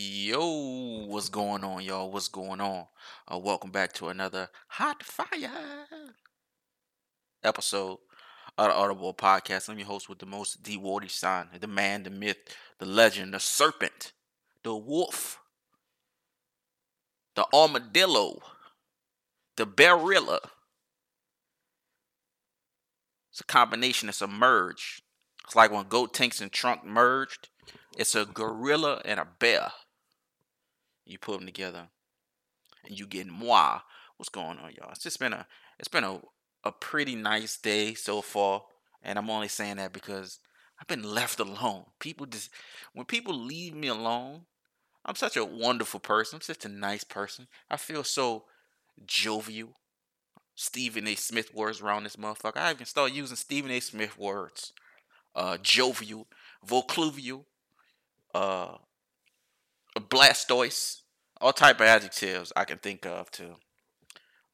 Yo, what's going on, y'all? What's going on? Uh, welcome back to another hot fire episode of the Audible Podcast. I'm your host with the most D Wardy sign, the man, the myth, the legend, the serpent, the wolf, the armadillo, the barilla. It's a combination, it's a merge. It's like when Goat Tanks and Trunk merged. It's a gorilla and a bear. You put them together, and you get moi. What's going on, y'all? It's just been a it's been a a pretty nice day so far, and I'm only saying that because I've been left alone. People just when people leave me alone, I'm such a wonderful person. I'm such a nice person. I feel so jovial. Stephen A. Smith words around this motherfucker. I even start using Stephen A. Smith words. Uh, jovial, vocluvial, uh, Blastoise, all type of adjectives I can think of to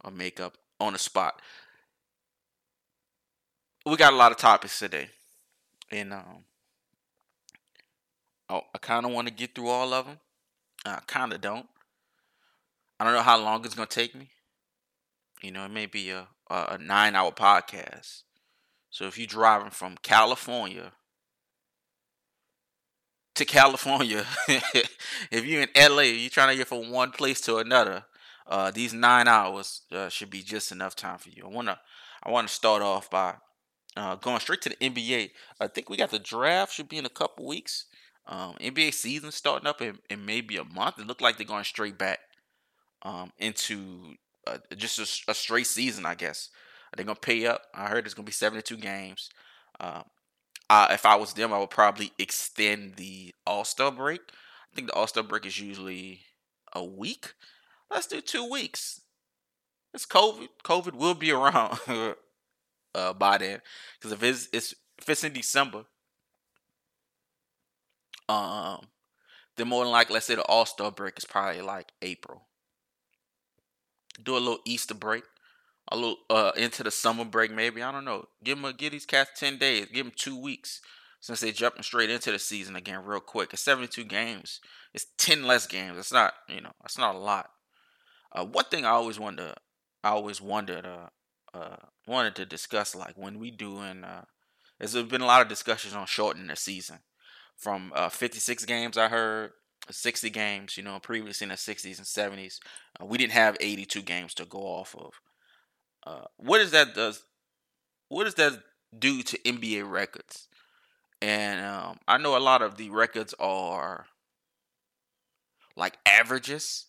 uh, make up on the spot. We got a lot of topics today, and um, oh, I kind of want to get through all of them. I kind of don't. I don't know how long it's gonna take me. You know, it may be a a nine hour podcast. So if you're driving from California to California, if you're in LA, you're trying to get from one place to another, uh, these nine hours uh, should be just enough time for you. I wanna I wanna start off by uh, going straight to the NBA. I think we got the draft should be in a couple weeks. Um, NBA season starting up in, in maybe a month. It looked like they're going straight back um, into uh, just a, a, straight season, I guess. They're gonna pay up. I heard it's gonna be 72 games. Um, uh, if I was them, I would probably extend the All Star break. I think the All Star break is usually a week. Let's do two weeks. It's COVID. COVID will be around uh, by then, because if it's, it's if it's in December, um, then more than likely, let's say the All Star break is probably like April. Do a little Easter break a little uh into the summer break maybe i don't know. Give them a give these cats 10 days give them two weeks since they jumping straight into the season again real quick. It's 72 games. It's 10 less games. It's not you know it's not a lot. Uh one thing i always wonder i always wondered uh uh wanted to discuss like when we doing uh there's been a lot of discussions on shortening the season from uh 56 games i heard 60 games you know previously in the 60s and 70s uh, we didn't have 82 games to go off of uh, what does that does? What does that do to NBA records? And um, I know a lot of the records are like averages,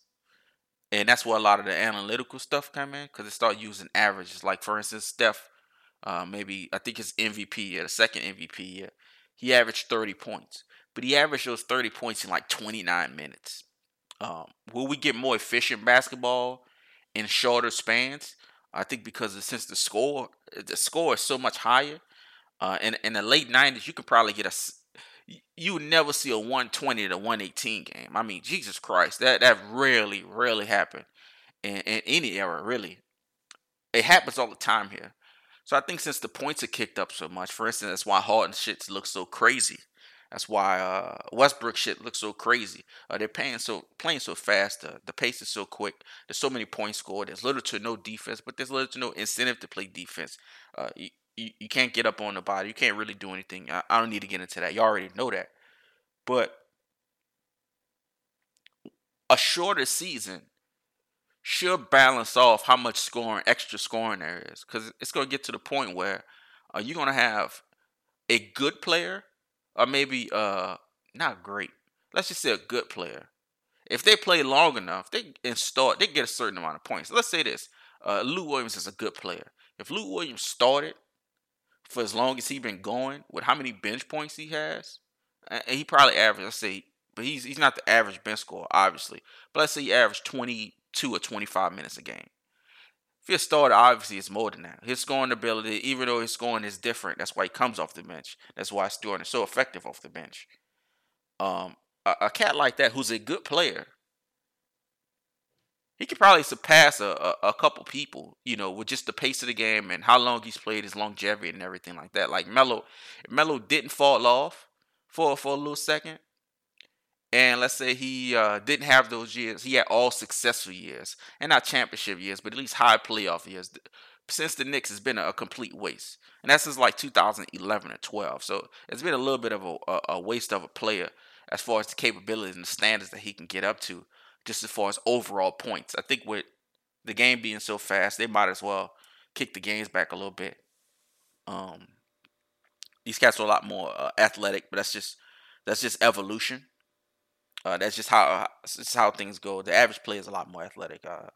and that's where a lot of the analytical stuff come in because they start using averages. Like for instance, Steph, uh, maybe I think his MVP, the second MVP, he averaged 30 points, but he averaged those 30 points in like 29 minutes. Um, will we get more efficient basketball in shorter spans? I think because since the score the score is so much higher, uh, in in the late '90s, you could probably get a you would never see a 120 to 118 game. I mean, Jesus Christ, that that rarely, rarely happened in, in any era, really. It happens all the time here. So I think since the points are kicked up so much, for instance, that's why Harden shits look so crazy. That's why uh, Westbrook shit looks so crazy. Uh, they're playing so playing so fast. Uh, the pace is so quick. There's so many points scored. There's little to no defense, but there's little to no incentive to play defense. Uh, you, you, you can't get up on the body. You can't really do anything. I, I don't need to get into that. You already know that. But a shorter season should balance off how much scoring, extra scoring there is, because it's going to get to the point where uh, you're going to have a good player or maybe uh not great. Let's just say a good player. If they play long enough, they install they get a certain amount of points. Let's say this: uh, Lou Williams is a good player. If Lou Williams started for as long as he been going, with how many bench points he has, and he probably averaged. Let's say, but he's he's not the average bench score, obviously. But let's say he averaged twenty two or twenty five minutes a game. If he started, obviously it's more than that. His scoring ability, even though his scoring is different, that's why he comes off the bench. That's why scoring is so effective off the bench. Um, a, a cat like that who's a good player, he could probably surpass a, a, a, couple people, you know, with just the pace of the game and how long he's played, his longevity and everything like that. Like Melo, Melo didn't fall off for for a little second, and let's say he uh, didn't have those years, he had all successful years, and not championship years, but at least high playoff years. Since the Knicks has been a, complete waste, and that's since like 2011 or 12. So it's been a little bit of a, a, a waste of a player as far as the capabilities and the standards that he can get up to, just as far as overall points. I think with the game being so fast, they might as well kick the games back a little bit. Um, these cats are a lot more uh, athletic, but that's just that's just evolution. Uh, that's just how uh, that's how things go. The average player is a lot more athletic. Uh,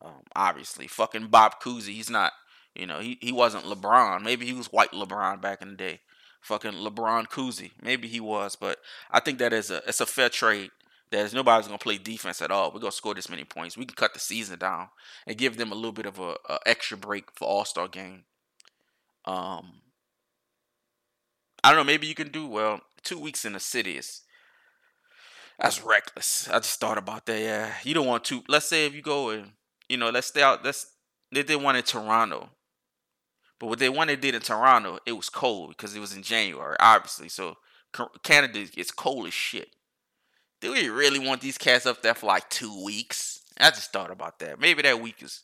um, obviously, fucking Bob Cousy, he's not. You know, he, he wasn't LeBron. Maybe he was white LeBron back in the day. Fucking LeBron Cousy. Maybe he was, but I think that is a it's a fair trade. That nobody's gonna play defense at all. We're gonna score this many points. We can cut the season down and give them a little bit of a, a extra break for All Star game. Um, I don't know. Maybe you can do well. Two weeks in the city is that's reckless. I just thought about that. Yeah, you don't want to. Let's say if you go and you know, let's stay out. Let's they did one in Toronto, but what they wanted did in Toronto, it was cold because it was in January, obviously. So Canada is cold as shit. Do we really want these cats up there for like two weeks? I just thought about that. Maybe that week is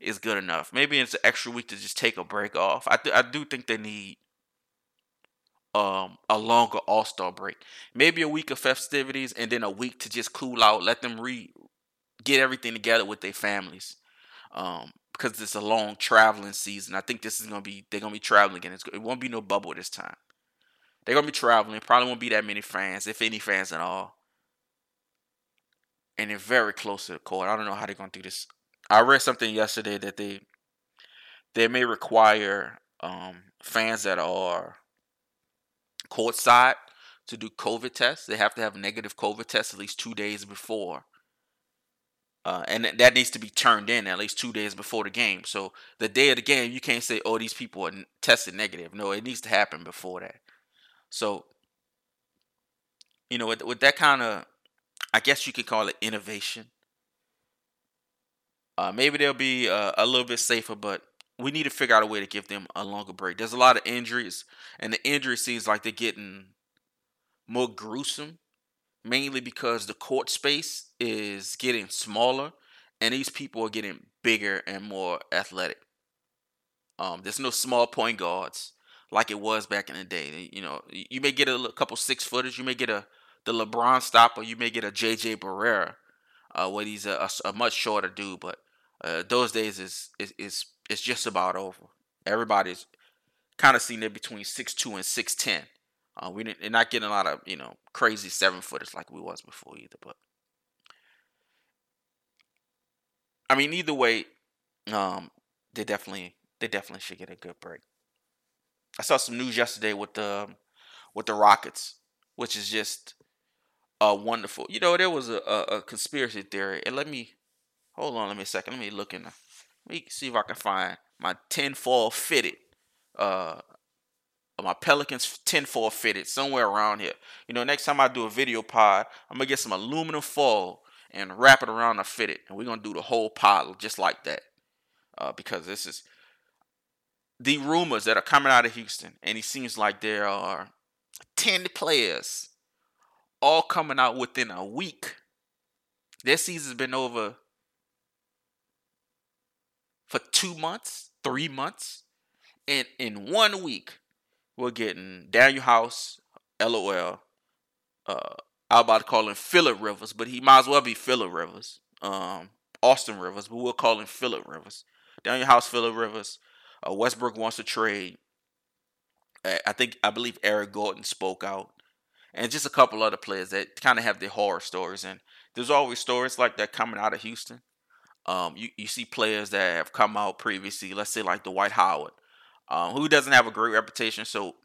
is good enough. Maybe it's an extra week to just take a break off. I th- I do think they need um, a longer All Star break. Maybe a week of festivities and then a week to just cool out. Let them re get everything together with their families. Um, because it's a long traveling season. I think this is gonna be they're gonna be traveling again. It's, it won't be no bubble this time. They're gonna be traveling. Probably won't be that many fans, if any fans at all. And they're very close to the court. I don't know how they're gonna do this. I read something yesterday that they they may require um, fans that are courtside to do COVID tests. They have to have negative COVID tests at least two days before. Uh, and that needs to be turned in at least two days before the game. So the day of the game, you can't say, "Oh, these people are tested negative." No, it needs to happen before that. So, you know, with, with that kind of, I guess you could call it innovation. Uh, maybe they'll be uh, a little bit safer, but we need to figure out a way to give them a longer break. There's a lot of injuries, and the injury seems like they're getting more gruesome, mainly because the court space is getting smaller, and these people are getting bigger and more athletic. Um, there's no small point guards like it was back in the day. You know, you may get a couple six footers, you may get a the LeBron stopper, you may get a JJ Barea, uh, where he's a, a, a much shorter dude, but uh, those days is is is it's just about over. Everybody's kind of seen it between six two and six ten. Uh, we didn't, they're not getting a lot of you know crazy seven footers like we was before either. But I mean, either way, um, they definitely they definitely should get a good break. I saw some news yesterday with the with the Rockets, which is just uh wonderful. You know, there was a, a, a conspiracy theory, and let me hold on, let me a second. Let me look in. The, let me see if I can find my tinfoil fitted. Uh, my Pelicans tinfoil fitted somewhere around here. You know, next time I do a video pod, I'm gonna get some aluminum foil and wrap it around the fitted, and we're gonna do the whole pod just like that. Uh, because this is the rumors that are coming out of Houston, and it seems like there are ten players all coming out within a week. Their season's been over for two months, three months, and in one week, we're getting Danuel House, LOL. Uh, I about to call him Philip Rivers, but he might as well be Philip Rivers. Um, Austin Rivers, but we'll call him Philip Rivers. Danuel House, Philip Rivers. Uh, Westbrook wants to trade. I think I believe Eric Gordon spoke out, and just a couple other players that kind of have their horror stories. And there's always stories like that coming out of Houston. Um, you, you see players that have come out previously, let's say like Dwight Howard, um, who doesn't have a great reputation, so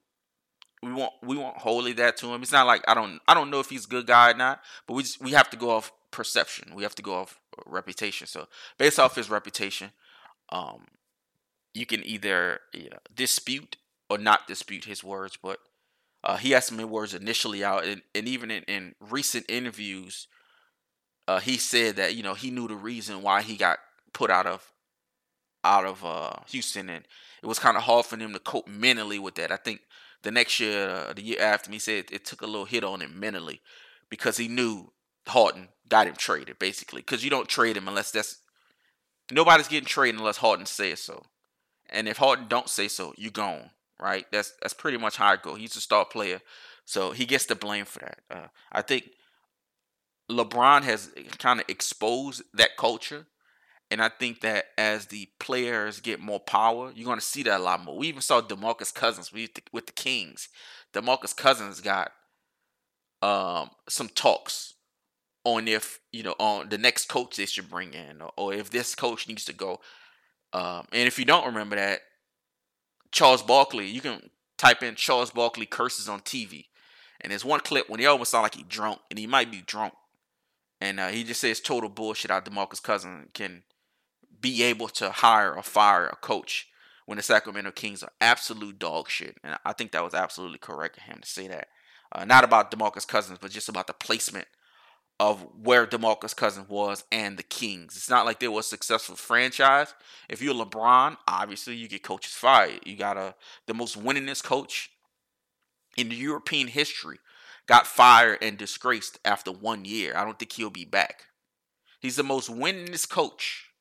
we won't we won't wholly that to him. It's not like I don't I don't know if he's a good guy or not, but we just, we have to go off perception. We have to go off reputation. So based off his reputation, um, you can either dispute or not dispute his words, but uh, he has some words initially out, and, and even in, in recent interviews, uh, he said that you know he knew the reason why he got put out of out of uh, Houston, and it was kind of hard for him to cope mentally with that. I think the next year, uh, the year after, he said it took a little hit on him mentally because he knew Harden got him traded, basically. Because you don't trade him unless that's nobody's getting traded unless Harden says so. And if Harden don't say so, you're gone. Right? That's that's pretty much how it go. He's a star player, so he gets the blame for that. Uh, I think LeBron has kind of exposed that culture. And I think that as the players get more power, you're going to see that a lot more. We even saw DeMarcus Cousins with the, with the Kings. DeMarcus Cousins got um, some talks on if you know on the next coach they should bring in, or, or if this coach needs to go. Um, and if you don't remember that, Charles Barkley, you can type in Charles Barkley curses on TV, and there's one clip when he almost sound like he drunk, and he might be drunk, and uh, he just says total bullshit out DeMarcus Cousins can be able to hire or fire a coach when the Sacramento Kings are absolute dog shit. And I think that was absolutely correct of him to say that. Uh, not about DeMarcus Cousins, but just about the placement of where DeMarcus Cousins was and the Kings. It's not like they were a successful franchise. If you're LeBron, obviously you get coaches fired. You got a the most winningest coach in European history got fired and disgraced after one year. I don't think he'll be back. He's the most winningest coach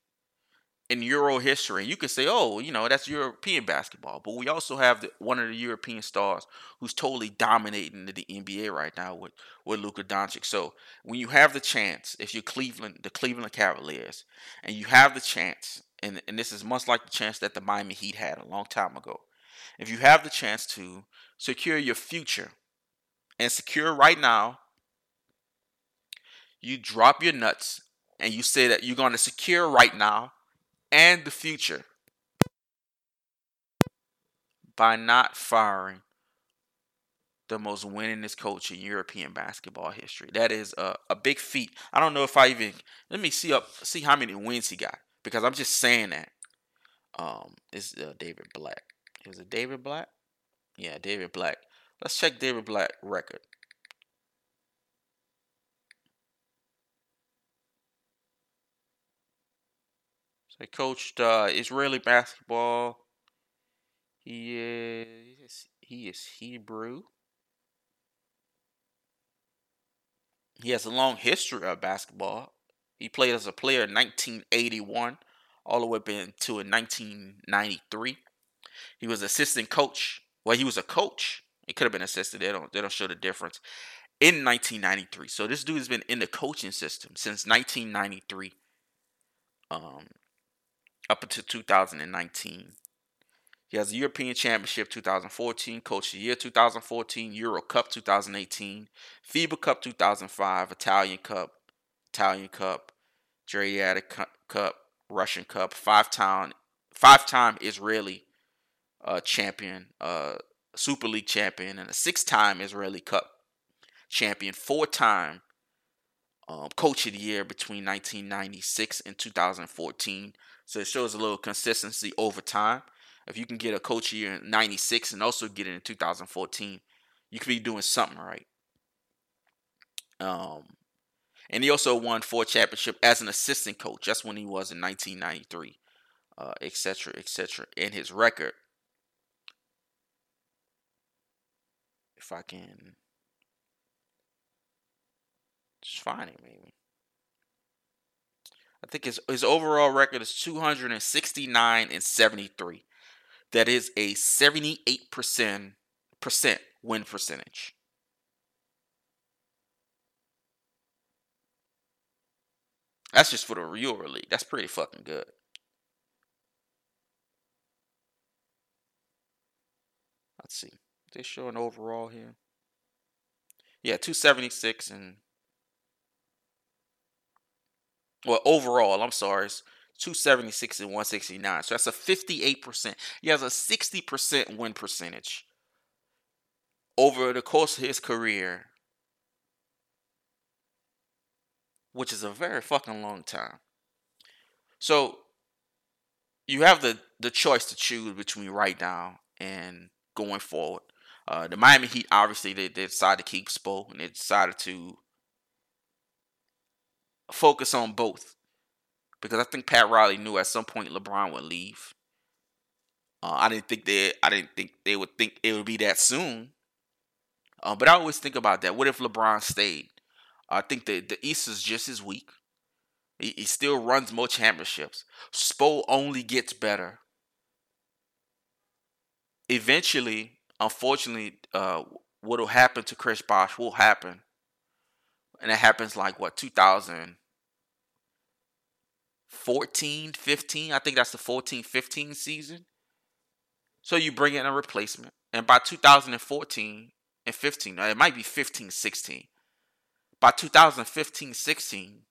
in Euro history. And You could say, oh, you know, that's European basketball. But we also have the, one of the European stars who's totally dominating the, the NBA right now with, with Luka Doncic. So when you have the chance, if you're Cleveland, the Cleveland Cavaliers, and you have the chance, and, and this is much like the chance that the Miami Heat had a long time ago, if you have the chance to secure your future and secure right now, you drop your nuts and you say that you're going to secure right now and the future by not firing the most winningest coach in European basketball history. That is a, a big feat. I don't know if I even let me see up see how many wins he got because I'm just saying that. Um, is uh, David Blatt? Is it David Blatt? Yeah, David Blatt. Let's check David Blatt record. So he coached uh, Israeli basketball. He is he is Hebrew. He has a long history of basketball. He played as a player in 1981 all the way up into 1993. He was assistant coach. Well, he was a coach. He could have been assisted. They don't they don't show the difference. In 1993. So this dude has been in the coaching system since 1993. Um, up until 2019. He has a European Championship 2014, Coach of the Year 2014, Euro Cup 2018, FIBA Cup 2005, Italian Cup, Italian Cup, Adriatic Cup, Russian Cup, five-time, five-time Israeli uh, champion, uh, Super League champion, and a six-time Israeli Cup champion, four-time um, Coach of the Year between 1996 and 2014. So it shows a little consistency over time. If you can get a coach year in 96 and also get it in 2014, you could be doing something right. Um, and he also won four championship as an assistant coach. That's when he was in 1993, etc., uh, etc. Et his record, if I can just maybe. I think his his overall record is 269 and 73. That is a 78 percent percent win percentage. That's just for the Euro League. That's pretty fucking good. Let's see. They show an overall here. Yeah, 276 and well, overall, I'm sorry, it's 276 and 169. So that's a 58%. He has a 60% win percentage over the course of his career, which is a very fucking long time. So you have the the choice to choose between right now and going forward. Uh, the Miami Heat obviously they, they decided to keep Spo and they decided to focus on both because I think Pat Riley knew at some point LeBron would leave. Uh, I didn't think they I didn't think they would think it would be that soon. Uh, but I always think about that. What if LeBron stayed? I think the the East is just as weak. He, he still runs more championships. Spo only gets better. Eventually, unfortunately, uh, what will happen to Chris Bosh will happen, and it happens like what 2014, 15. I think that's the 14, 15 season. So you bring in a replacement, and by 2014 and 15, it might be 15, 16. By 2015, 16,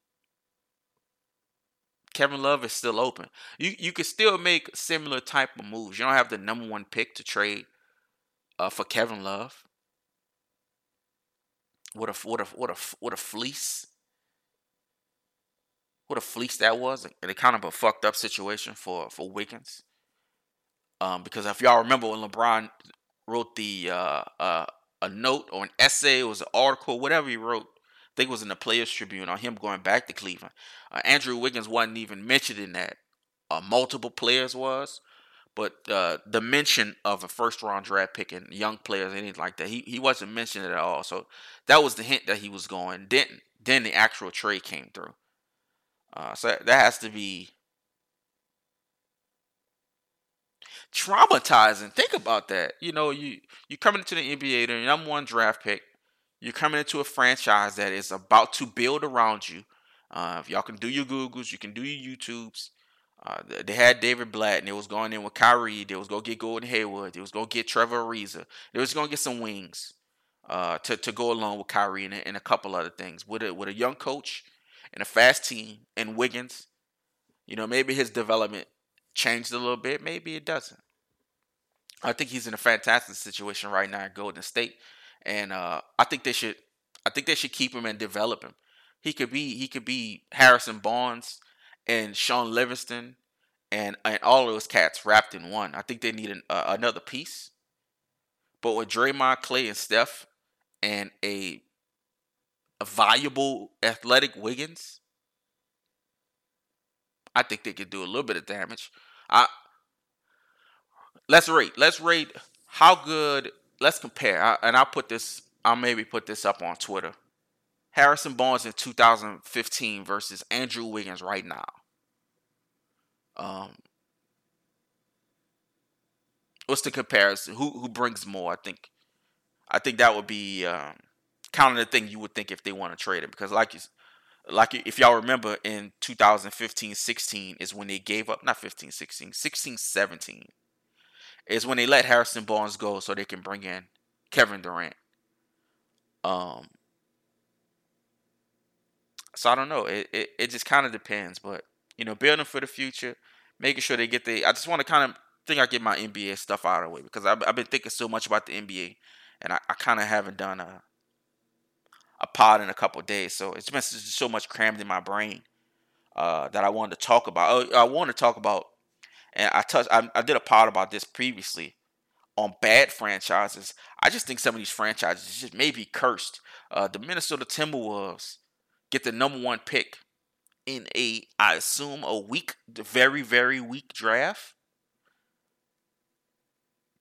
Kevin Love is still open. You you can still make similar type of moves. You don't have the number one pick to trade uh, for Kevin Love. What a what a what a what a fleece. What a fleece that was, and it kind of a fucked up situation for for Wiggins. Um, because if y'all remember when LeBron wrote the uh, uh, a note or an essay, it was an article, whatever he wrote I think it was in the Players Tribune on him going back to Cleveland. Uh, Andrew Wiggins wasn't even mentioned in that. Uh, multiple players was, but uh, the mention of a first round draft pick and young players, anything like that, he, he wasn't mentioned at all. So that was the hint that he was going. Then then the actual trade came through. Uh, so that has to be traumatizing. Think about that. You know, you you coming into the NBA, the number one draft pick. You're coming into a franchise that is about to build around you. Uh, if y'all can do your Googles, you can do your YouTubes. Uh, they had David Blatt, and they was going in with Kyrie. They was gonna get Gordon Hayward. They was gonna get Trevor Ariza. They was gonna get some wings uh, to to go along with Kyrie and, and a couple other things. With a with a young coach and a fast team and Wiggins, you know, maybe his development changed a little bit. Maybe it doesn't. I think he's in a fantastic situation right now at Golden State and uh, I think they should. I think they should keep him and develop him. He could be. He could be Harrison Barnes and Shaun Livingston and and all those cats wrapped in one. I think they need an, uh, another piece. But with Draymond, Clay, and Steph, and a a valuable athletic Wiggins, I think they could do a little bit of damage. I let's rate. Let's rate how good let's compare, I, and I'll put this. I'll maybe put this up on Twitter. Harrison Barnes in 2015 versus Andrew Wiggins right now. Um, what's the comparison? Who who brings more? I think, I think that would be um, kind of the thing you would think if they want to trade him because like you, like if y'all remember in 2015 16 is when they gave up not 15 16 16 17 is when they let Harrison Barnes go so they can bring in Kevin Durant. Um, so I don't know. It it, it just kind of depends, but you know, building for the future, making sure they get the. I just want to kind of think I get my NBA stuff out of the way because I've, I've been thinking so much about the NBA, and I, I kind of haven't done a a pod in a couple days, so it's been so much crammed in my brain uh, that I wanted to talk about. I, I want to talk about and I touched I, I did a pod about this previously on bad franchises. I just think some of these franchises just may be cursed. Uh, the Minnesota Timberwolves get the number one pick in a, I assume, a weak, very, very weak draft.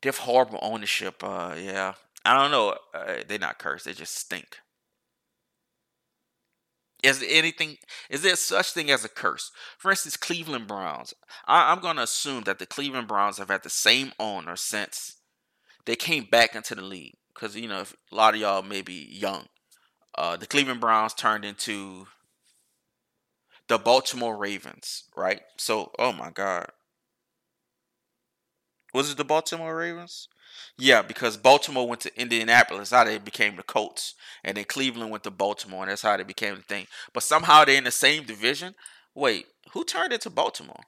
They have horrible ownership. Uh, yeah, I don't know. Uh, they're not cursed. They just stink. Is there anything? Is there such thing as a curse? For instance, Cleveland Browns. I, am going to assume that the Cleveland Browns have had the same owner since they came back into the league. Because you know, a lot of y'all may be young. Uh, the Cleveland Browns turned into the Baltimore Ravens, right? So, oh my God, was it the Baltimore Ravens? Yeah, because Baltimore went to Indianapolis. How they became the Colts, and then Cleveland went to Baltimore, and that's how they became the thing. But somehow they're in the same division. Wait, who turned into Baltimore?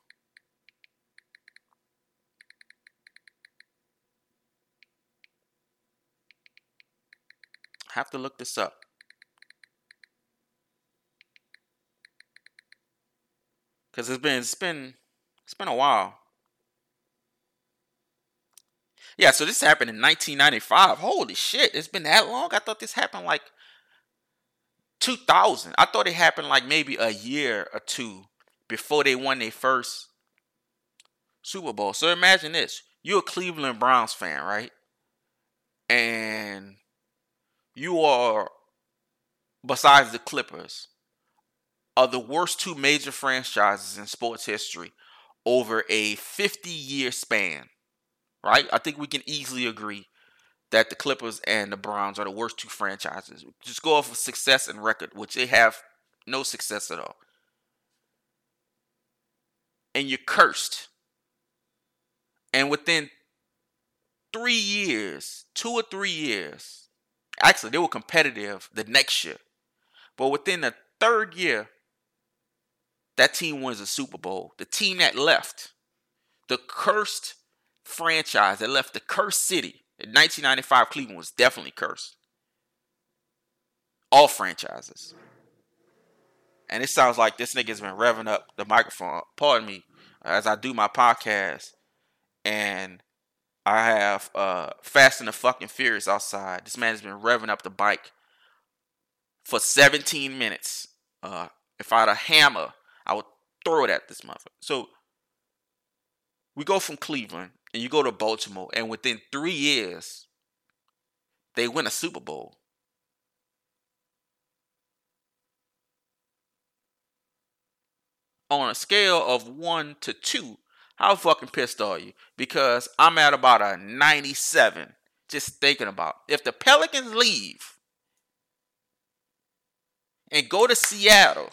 Have to look this up. Cause it's been it's been it's been a while. Yeah, so this happened in 1995. Holy shit, it's been that long? I thought this happened like 2000. I thought it happened like maybe a year or two before they won their first Super Bowl. So imagine this. You're a Cleveland Browns fan, right? And you are besides the Clippers, are the worst two major franchises in sports history over a 50 year span. Right? I think we can easily agree that the Clippers and the Browns are the worst two franchises. Just go off of success and record, which they have no success at all. And you're cursed. And within three years, two or three years, actually, they were competitive the next year. But within the third year, that team wins a Super Bowl. The team that left, the cursed franchise that left the cursed city in 1995, Cleveland was definitely cursed. All franchises. And it sounds like this nigga's been revving up the microphone, pardon me, as I do my podcast. And I have uh Fast and the fucking Furious outside. This man has been revving up the bike for 17 minutes. Uh if I had a hammer, I would throw it at this motherfucker. So we go from Cleveland and you go to Baltimore, and within three years, they win a Super Bowl. On a scale of one to two, how fucking pissed are you? Because I'm at about a 97 just thinking about if the Pelicans leave and go to Seattle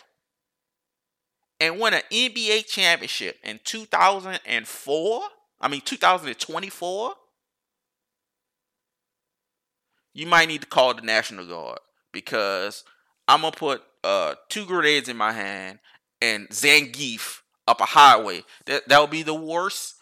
and win an NBA championship in 2004, I mean 2024, you might need to call the National Guard because I'm gonna put uh, two grenades in my hand and Zangief up a highway. That that would be the worst.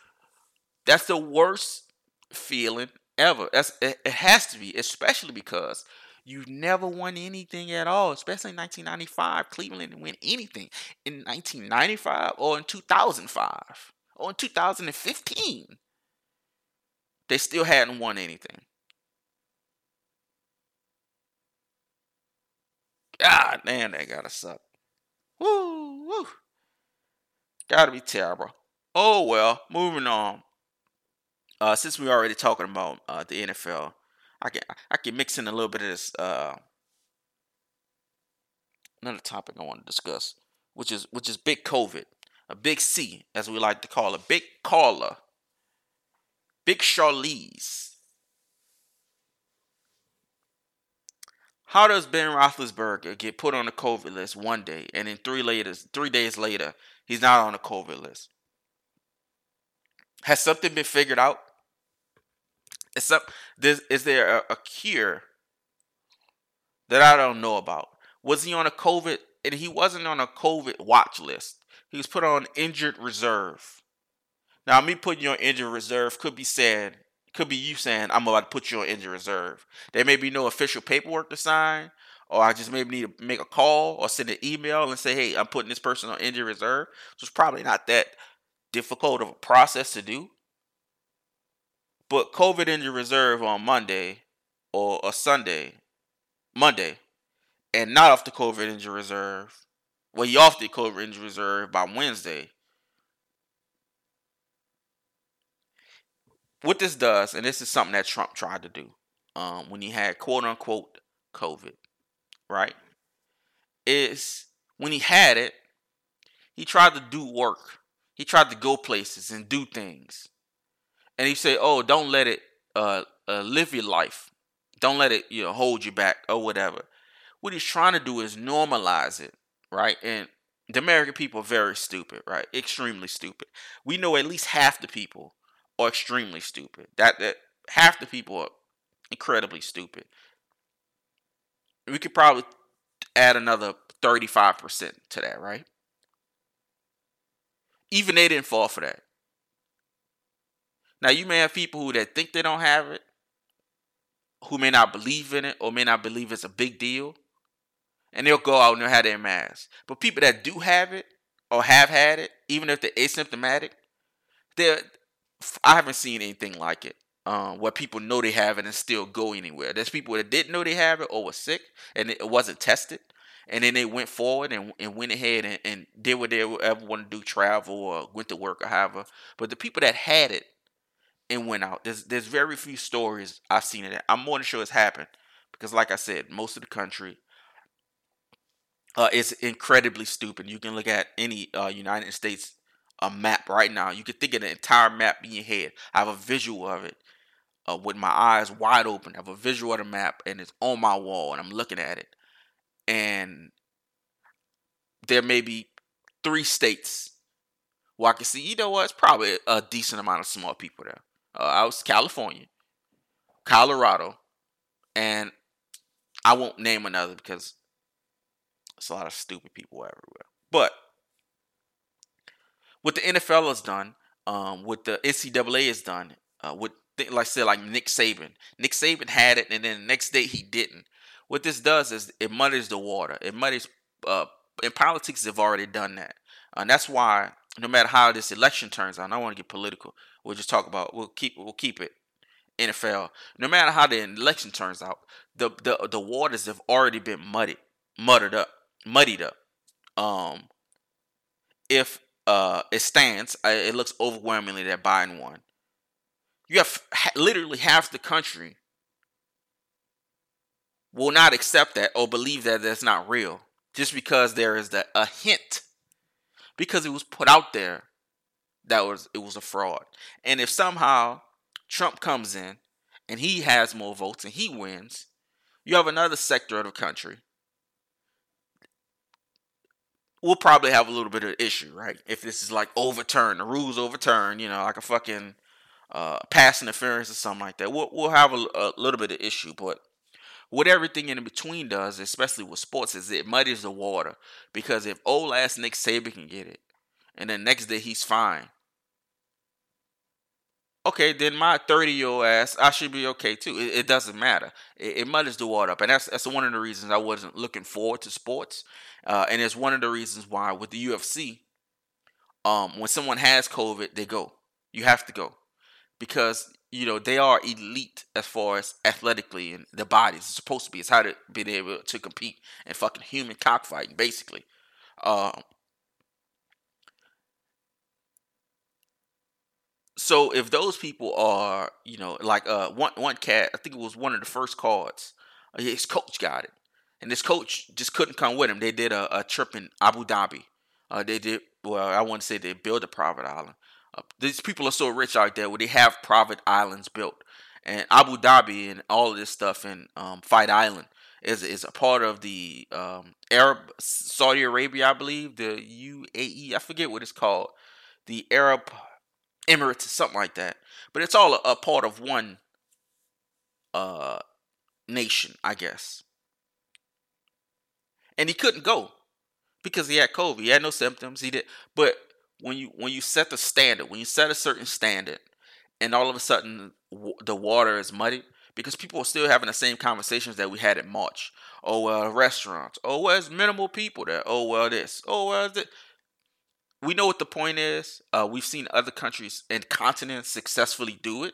That's the worst feeling ever. That's it, it has to be, especially because you never won anything at all, especially in 1995. Cleveland didn't win anything in 1995 or in 2005 or in 2015. They still hadn't won anything. God damn, that gotta suck. Woo, woo. Gotta be terrible. Oh well, moving on. Uh, since we're already talking about uh, the NFL, I can I can mix in a little bit of this uh, another topic I want to discuss, which is which is big COVID, a big C as we like to call it, big caller, big Charlize. How does Ben Roethlisberger get put on the COVID list one day, and then three later, three days later, he's not on the COVID list? Has something been figured out? Is, some, this, is there a, a cure that I don't know about? Was he on a COVID? And he wasn't on a COVID watch list. He was put on injured reserve. Now, me putting you on injured reserve could be said, could be you saying, I'm about to put you on injured reserve. There may be no official paperwork to sign, or I just maybe need to make a call or send an email and say, hey, I'm putting this person on injured reserve. So it's probably not that difficult of a process to do. But COVID injury reserve on Monday or a Sunday, Monday, and not off the COVID injury reserve. Well, you off the COVID injury reserve by Wednesday. What this does, and this is something that Trump tried to do um, when he had quote unquote COVID, right? Is when he had it, he tried to do work. He tried to go places and do things and he said, "Oh, don't let it uh, uh, live your life. Don't let it you know hold you back or whatever." What he's trying to do is normalize it, right? And the American people are very stupid, right? Extremely stupid. We know at least half the people are extremely stupid. That that half the people are incredibly stupid. We could probably add another 35% to that, right? Even they didn't fall for that. Now you may have people who that think they don't have it, who may not believe in it or may not believe it's a big deal, and they'll go out and they'll have their mask. But people that do have it or have had it, even if they're asymptomatic, they're I haven't seen anything like it. Um, where people know they have it and still go anywhere. There's people that didn't know they have it or were sick and it wasn't tested, and then they went forward and, and went ahead and, and did what they ever want to do, travel or went to work or however. But the people that had it and went out. There's there's very few stories I've seen of that. I'm more than sure it's happened because, like I said, most of the country uh, is incredibly stupid. You can look at any uh, United States a map right now. You can think of the entire map in your head. I have a visual of it uh, with my eyes wide open. I have a visual of the map and it's on my wall and I'm looking at it. And there may be three states where I can see, you know what, it's probably a decent amount of small people there. Uh, I was California, Colorado, and I won't name another because it's a lot of stupid people everywhere. But what the NFL has done, um, what the NCAA has done, uh, what like I said, like Nick Saban. Nick Saban had it, and then the next day he didn't. What this does is it muddies the water. It muddies. Uh, in politics, they've already done that, and that's why no matter how this election turns out, I don't want to get political. We'll just talk about. We'll keep. We'll keep it. NFL. No matter how the election turns out, the the the waters have already been muddied, muddied up, muddied up. Um, if uh it stands, it looks overwhelmingly that Biden won. You have literally half the country will not accept that or believe that that's not real just because there is the, a hint because it was put out there that was it was a fraud. And if somehow Trump comes in and he has more votes and he wins, you have another sector of the country. We'll probably have a little bit of issue, right? If this is like overturned, the rules overturned, you know, like a fucking uh, pass interference or something like that, we'll, we'll have a, a little bit of issue. But what everything in between does, especially with sports, is it muddies the water. Because if old ass Nick Saban can get it, and then next day he's fine, okay, then my 30 year old ass, I should be okay too. It, it doesn't matter. It, it, muddies the water up. And that's that's one of the reasons I wasn't looking forward to sports. Uh, and it's one of the reasons why with the UFC, um, when someone has COVID, they go. You have to go because you know they are elite as far as athletically and the bodies it's supposed to be. It's how to be able to compete in fucking human cockfighting, basically. Um, so if those people are, you know, like uh one one cat, I think it was one of the first cards. Uh, his coach got it, and this coach just couldn't come with him. They did a, a trip in Abu Dhabi. Uh, they did well. I want to say they built a private island, uh, these people are so rich out there where they have private islands built, and Abu Dhabi and all of this stuff and um, Fight Island is is a part of the um, Arab Saudi Arabia, I believe, the UAE. I forget what it's called, the Arab Emirates, or something like that. But it's all a, a part of one uh, nation, I guess. And he couldn't go because he had COVID. He had no symptoms. He did, but when you when you set the standard, when you set a certain standard, and all of a sudden the water is muddy because people are still having the same conversations that we had in March. Oh well, restaurants. Oh well, minimal people there. Oh well, this. Oh well, this. We know what the point is. Uh, we've seen other countries and continents successfully do it.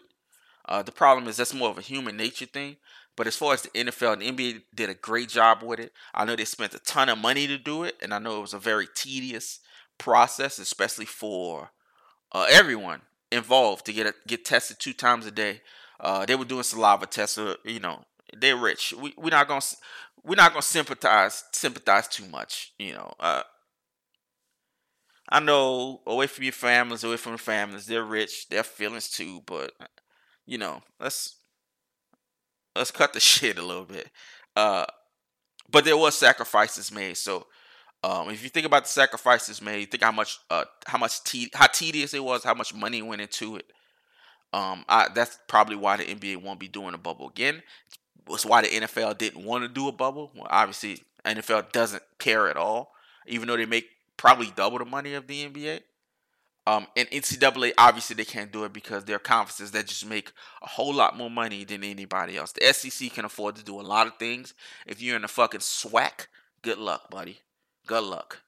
Uh, the problem is that's more of a human nature thing. But as far as the NFL and NBA did a great job with it. I know they spent a ton of money to do it, and I know it was a very tedious process, especially for uh, everyone involved to get a, get tested two times a day. Uh, they were doing saliva tests. So, you know, they're rich. We we're not gonna we're not gonna sympathize sympathize too much. You know, uh, I know away from your families, away from families, they're rich. Their feelings too, but you know, let's let's cut the shit a little bit. Uh, but there was sacrifices made, so um, if you think about the sacrifices made, you think how much uh, how much te- how tedious it was, how much money went into it. Um, I, that's probably why the NBA won't be doing a bubble again. Was why the NFL didn't want to do a bubble. Well, obviously, NFL doesn't care at all, even though they make probably double the money of the NBA. Um, and NCAA obviously they can't do it because they're conferences that just make a whole lot more money than anybody else. The SEC can afford to do a lot of things. If you're in a fucking SWAC, good luck, buddy. Good luck.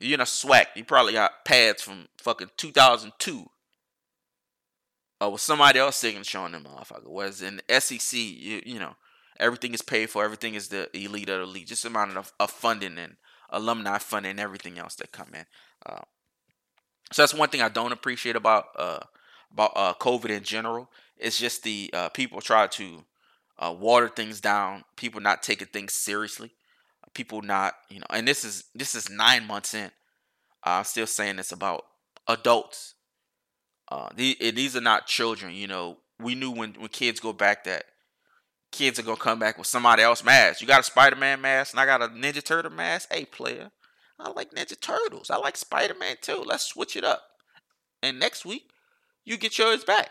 You're in a SWAC. You probably got pads from fucking 2002. Or with somebody else signature on them motherfucker. Whereas in the SEC, you, you know, everything is paid for. Everything is the elite of the elite. Just amount of, of funding and alumni fund and everything else that come in. Uh, so that's one thing I don't appreciate about uh, about uh, COVID in general. It's just the uh, people try to uh, water things down. People not taking things seriously people not you know, and this is this is nine months in. I'm still saying this about adults. Uh, these, these are not children. You know, we knew when when kids go back that kids are gonna come back with somebody else mask. You got a Spider Man mask and I got a Ninja Turtle mask. Hey, player, I like Ninja Turtles. I like Spider Man too. Let's switch it up. And next week, you get yours back.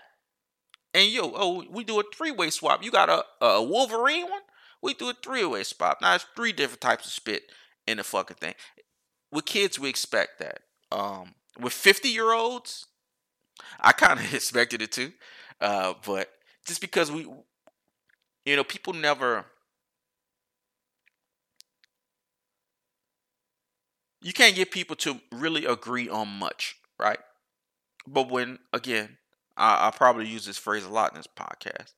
And yo, oh, we do a three way swap. You got a, a Wolverine one? We do a three way swap. Now it's three different types of spit in the fucking thing. With kids, we expect that. Um, with 50 year olds, I kind of expected it too. Uh, but just because we, you know, people never. You can't get people to really agree on much, right? But when, again, I, I probably use this phrase a lot in this podcast.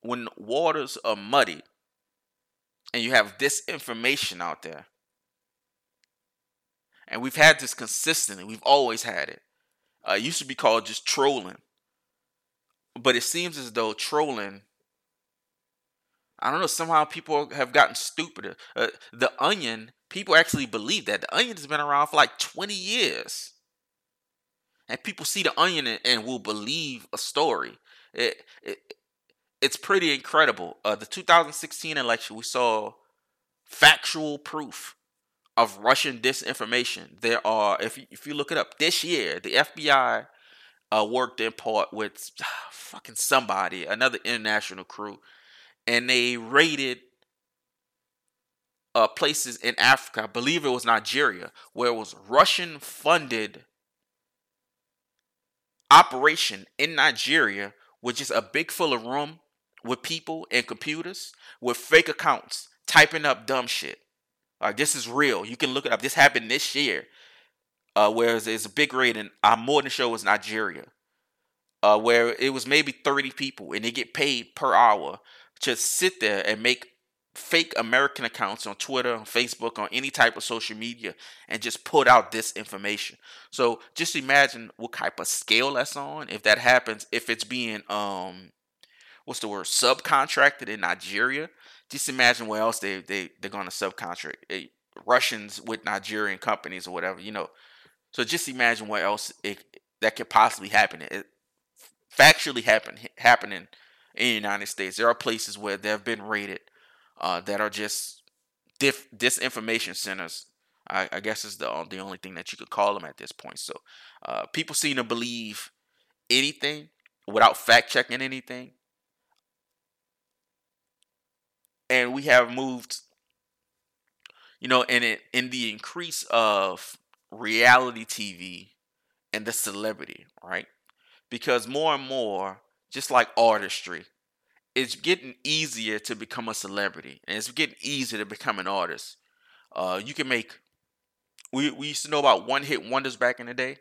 When waters are muddy and you have disinformation out there, and we've had this consistently, we've always had it. Uh, it used to be called just trolling. But it seems as though trolling, I don't know, somehow people have gotten stupider. Uh, the Onion, people actually believe that. The Onion has been around for like 20 years and people see the onion and, and will believe a story. It, it it's pretty incredible. Uh, the 2016 election, we saw factual proof of Russian disinformation. There are, if you, if you look it up, this year the FBI uh, worked in part with fucking somebody, another international crew, and they raided uh, places in Africa. I believe it was Nigeria, where it was Russian funded operation in Nigeria with just a big full of room with people and computers with fake accounts typing up dumb shit. Like this is real. You can look it up. This happened this year. Uh, whereas there's a big raid in our morning show was Nigeria. Uh, where it was maybe 30 people and they get paid per hour to sit there and make fake American accounts on Twitter, on Facebook, on any type of social media, and just put out this information. So just imagine what type of scale that's on. If that happens, if it's being um, what's the word, subcontracted in Nigeria. Just imagine where else they they they're gonna subcontract eh, Russians with Nigerian companies or whatever, you know. So just imagine what else it, that could possibly happen. It factually happen happening in the United States. There are places where they have been raided uh, that are just dif- disinformation centers. I, I guess is the uh, the only thing that you could call them at this point. So uh, people seem to believe anything without fact checking anything, and we have moved, you know, in it in the increase of reality TV and the celebrity, right? Because more and more, just like artistry, it's getting easier to become a celebrity and it's getting easier to become an artist. Uh, you can make we we used to know about one hit wonders back in the day.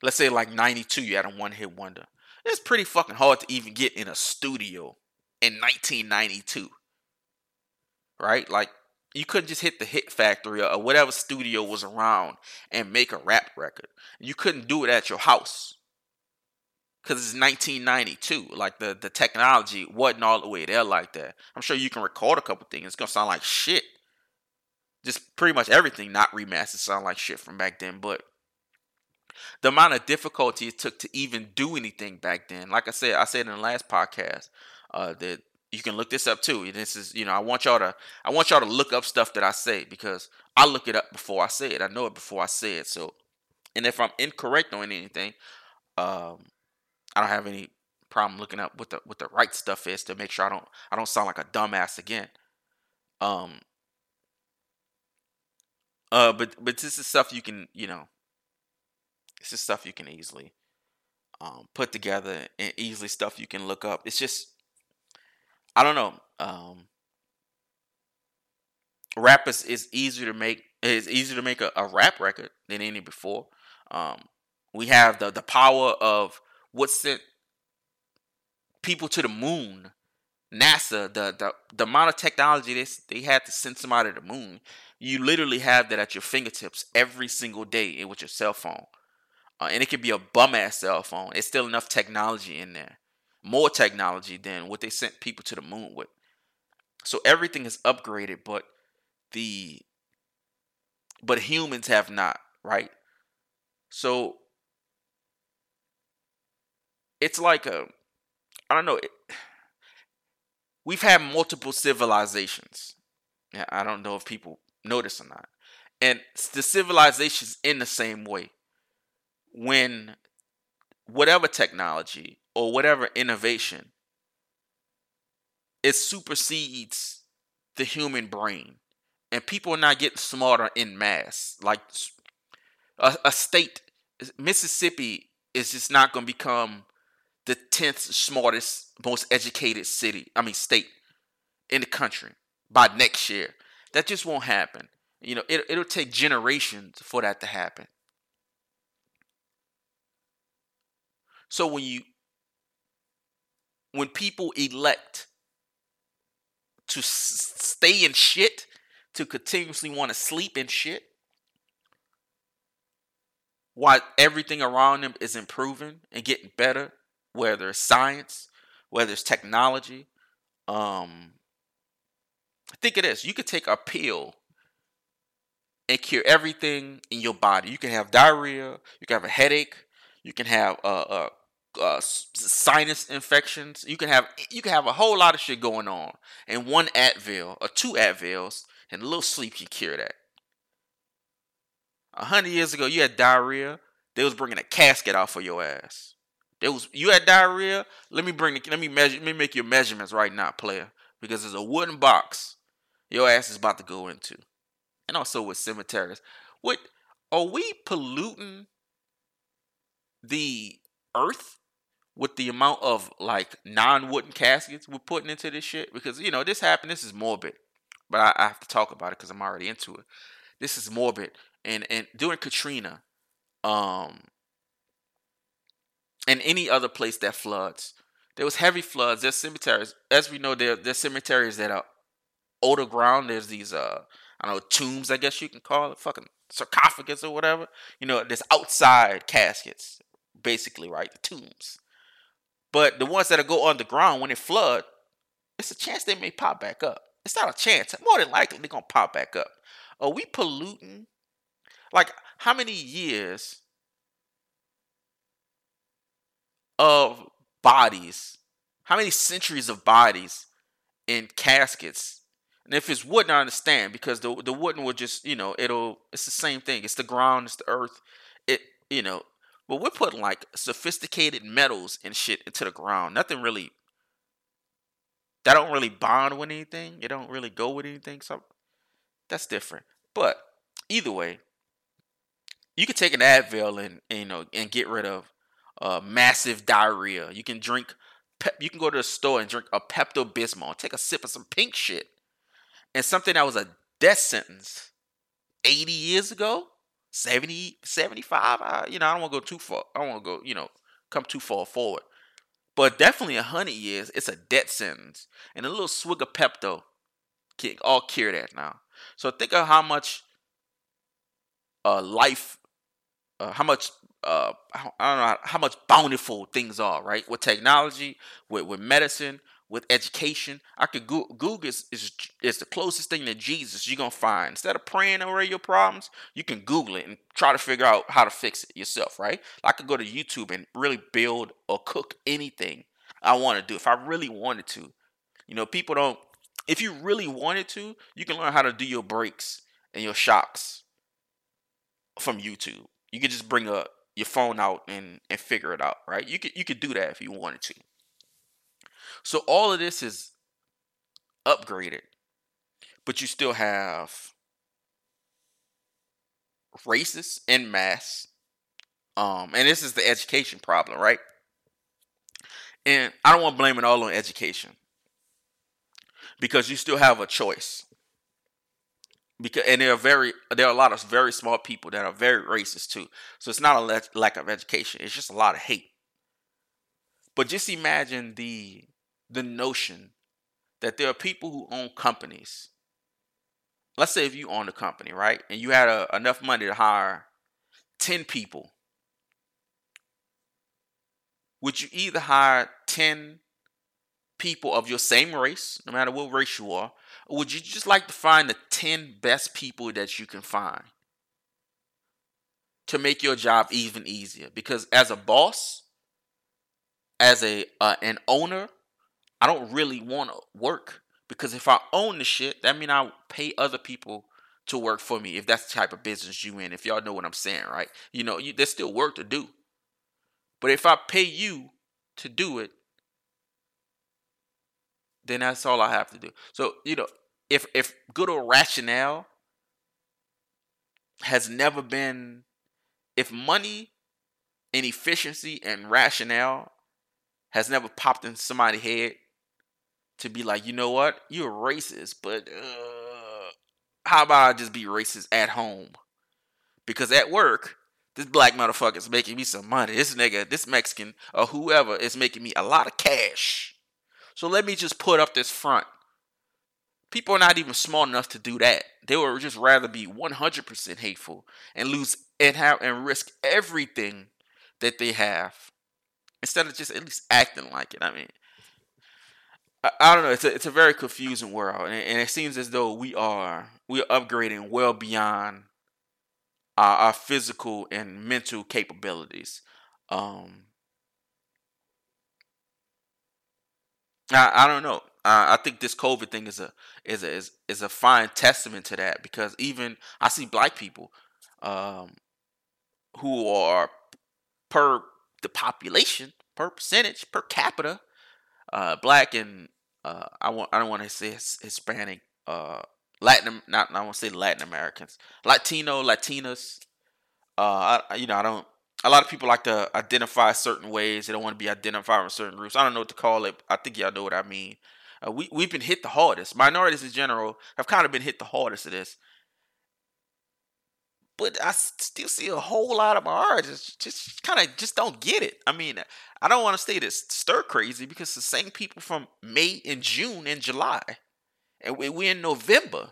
Let's say like 92 you had a one hit wonder. It's pretty fucking hard to even get in a studio in 1992. Right? Like you couldn't just hit the hit factory or whatever studio was around and make a rap record. You couldn't do it at your house because it's 1992. Like the the technology wasn't all the way there like that. I'm sure you can record a couple things. It's gonna sound like shit. Just pretty much everything not remastered sound like shit from back then. But the amount of difficulty it took to even do anything back then, like I said, I said in the last podcast, uh, that you can look this up too. This is, you know, I want y'all to, I want y'all to look up stuff that I say because I look it up before I say it. I know it before I say it. So, and if I'm incorrect on anything, um, I don't have any problem looking up what the what the right stuff is to make sure I don't I don't sound like a dumbass again. Um uh but but this is stuff you can, you know, this is stuff you can easily um put together and easily stuff you can look up. It's just I don't know. Um rap is, is easier to make it's easier to make a, a rap record than any before. Um we have the the power of what sent people to the moon. NASA, the the, the amount of technology they, they had to send somebody to the moon, you literally have that at your fingertips every single day with your cell phone. Uh, and it could be a bum ass cell phone. It's still enough technology in there, more technology than what they sent people to the moon with. So everything is upgraded, but the but humans have not, right? So it's like a I don't know. It, we've had multiple civilizations. Yeah, I don't know if people notice or not. And the civilizations in the same way. When whatever technology or whatever innovation it supersedes the human brain and people are not getting smarter in mass like a, a state mississippi is just not going to become the 10th smartest most educated city i mean state in the country by next year. That just won't happen. You know it, it'll take generations for that to happen. So when you when people elect to s- stay in shit to continuously want to sleep in shit while everything around them is improving and getting better, whether it's science, whether it's technology. Um, think of this: you could take a pill and cure everything in your body. You can have diarrhea, you can have a headache, you can have a, a uh, sinus infections. You can have you can have a whole lot of shit going on, and one Advil or two Advils and a little sleep can cure that. A hundred years ago, you had diarrhea. They was bringing a casket out for your ass. There was you had diarrhea. Let me bring the, let me measure. Let me make your measurements right now, player, because there's a wooden box your ass is about to go into, and also with cemeteries. What are we polluting the earth with the amount of like non-wooden caskets we're putting into this shit because you know this happened this is morbid but i, I have to talk about it because i'm already into it this is morbid and and during katrina um and any other place that floods there was heavy floods there's cemeteries as we know there there's cemeteries that are older ground there's these uh i don't know tombs i guess you can call it fucking sarcophagus or whatever you know there's outside caskets basically right the tombs but the ones that go underground when it flood, it's a chance they may pop back up. It's not a chance. More than likely they're gonna pop back up. Are we polluting? Like how many years of bodies? How many centuries of bodies in caskets? And if it's wooden, I understand because the the wooden will just you know it'll it's the same thing. It's the ground, it's the earth. It you know but we're putting like sophisticated metals and shit into the ground. Nothing really that don't really bond with anything. It don't really go with anything. So that's different. But either way, you can take an Advil and, and you know and get rid of uh, massive diarrhea. You can drink. Pep, you can go to the store and drink a Pepto Bismol. Take a sip of some pink shit, and something that was a death sentence 80 years ago 70, 75. I, you know, I don't want to go too far. I don't want to go, you know, come too far forward. But definitely a hundred years, it's a death sentence. And a little swig of Pepto can all cure that now. So think of how much uh, life, uh, how much uh, I don't know how much bountiful things are, right? With technology, with with medicine, with education. I could go- Google is, is is the closest thing to Jesus you're gonna find. Instead of praying over your problems, you can Google it and try to figure out how to fix it yourself, right? I could go to YouTube and really build or cook anything I want to do if I really wanted to. You know, people don't. If you really wanted to, you can learn how to do your breaks and your shocks from YouTube. You could just bring a your phone out and and figure it out, right? You could you could do that if you wanted to. So all of this is upgraded, but you still have racists in mass. Um, and this is the education problem, right? And I don't want to blame it all on education because you still have a choice. Because and there are very there are a lot of very smart people that are very racist too. So it's not a le- lack of education; it's just a lot of hate. But just imagine the the notion that there are people who own companies. Let's say if you own a company, right, and you had a, enough money to hire 10 people, would you either hire 10 people of your same race, no matter what race you are, or would you just like to find the 10 best people that you can find to make your job even easier? Because as a boss, as a uh, an owner, I don't really want to work because if I own the shit, that means I pay other people to work for me if that's the type of business you in. If y'all know what I'm saying, right? You know, you, there's still work to do. But if I pay you to do it, then that's all I have to do. So, you know, if if good old rationale has never been if money and efficiency and rationale has never popped in somebody's head to be like, you know what, you're racist, but uh, how about I just be racist at home? Because at work, this black motherfucker is making me some money. This nigga, this Mexican or whoever is making me a lot of cash. So let me just put up this front. People are not even smart enough to do that. They would just rather be 100% hateful and lose and have and risk everything that they have instead of just at least acting like it. I mean, I, I don't know. It's a it's a very confusing world, and, and, it seems as though we are we are upgrading well beyond our, our physical and mental capabilities. Um, I, I don't know. I think this COVID thing is a is a is, is a fine testament to that because even I see black people um, who are per the population per percentage per capita uh, black and uh, I want I don't want to say Hispanic uh, Latin not I want to say Latin Americans Latino Latinas uh, I, you know I don't a lot of people like to identify certain ways. They don't want to be identified with certain groups. I don't know what to call it. I think y'all know what I mean. Uh, we we've been hit the hardest. Minorities in general have kind of been hit the hardest of this. But I still see a whole lot of minorities just kind of just don't get it. I mean, I don't want to say this stir crazy because the same people from May and June and July, and we, we're in November.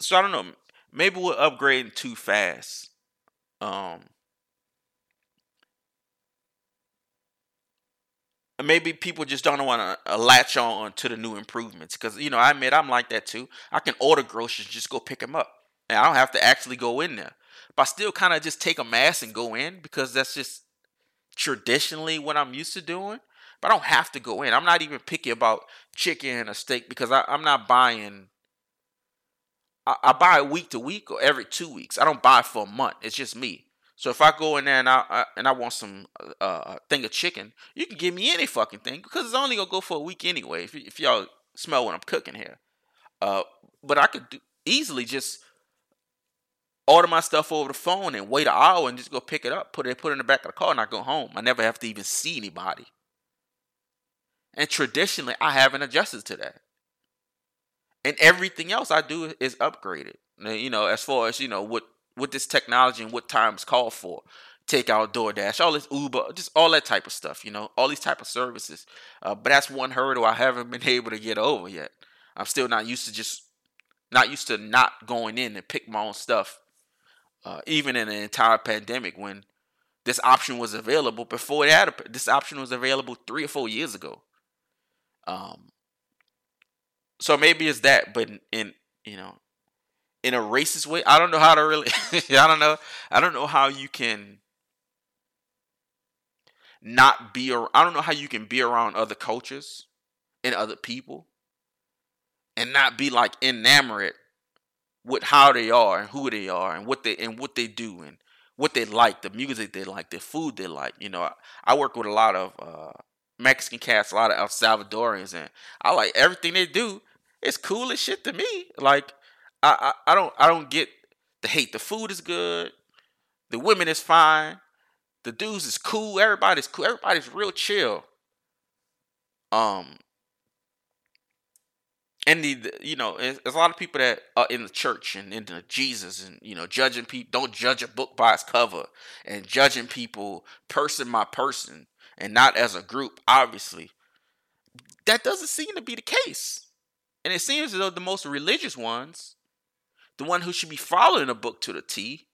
So I don't know maybe we're upgrading too fast. Um, maybe people just don't want to uh, latch on to the new improvements because you know I admit I'm like that too. I can order groceries, just go pick them up, and I don't have to actually go in there. But I still kind of just take a mask and go in because that's just traditionally what I'm used to doing. But I don't have to go in. I'm not even picky about chicken or steak because I, I'm not buying I, I buy week to week or every two weeks. I don't buy for a month. It's just me. So if I go in there and I, I and I want some uh, uh, thing of chicken, you can give me any fucking thing because it's only gonna go for a week anyway. If, if y'all smell what I'm cooking here, uh, but I could do, easily just order my stuff over the phone and wait an hour and just go pick it up, put it put it in the back of the car, and I go home. I never have to even see anybody. And traditionally, I haven't adjusted to that and everything else I do is upgraded. You know, as far as you know what what this technology and what times call for. Take out DoorDash, all this Uber, just all that type of stuff. You know, all these type of services. Uh, but that's one hurdle I haven't been able to get over yet. I'm still not used to just not used to not going in and pick my own stuff. Uh, even in an entire pandemic, when this option was available before it that, this option was available three or four years ago. Um, so maybe it's that, but in, in you know, in a racist way, I don't know how to really. I don't know. I don't know how you can not be. I don't know how you can be around other cultures and other people and not be like enamored with how they are and who they are and what they and what they do and what they like, the music they like, the food they like. You know, I, I work with a lot of uh, Mexican cats, a lot of El Salvadorians, and I like everything they do it's cool as shit to me. Like I, I, I don't I don't get the hate. The food is good. The women is fine. The dudes is cool. Everybody's cool. Everybody's real chill. Um, and the, the you know, there's a lot of people that are in the church and into Jesus and you know judging people. Don't judge a book by its cover and judging people person by person and not as a group. Obviously, that doesn't seem to be the case. And it seems as though the most religious ones, the one who should be following the book to the T,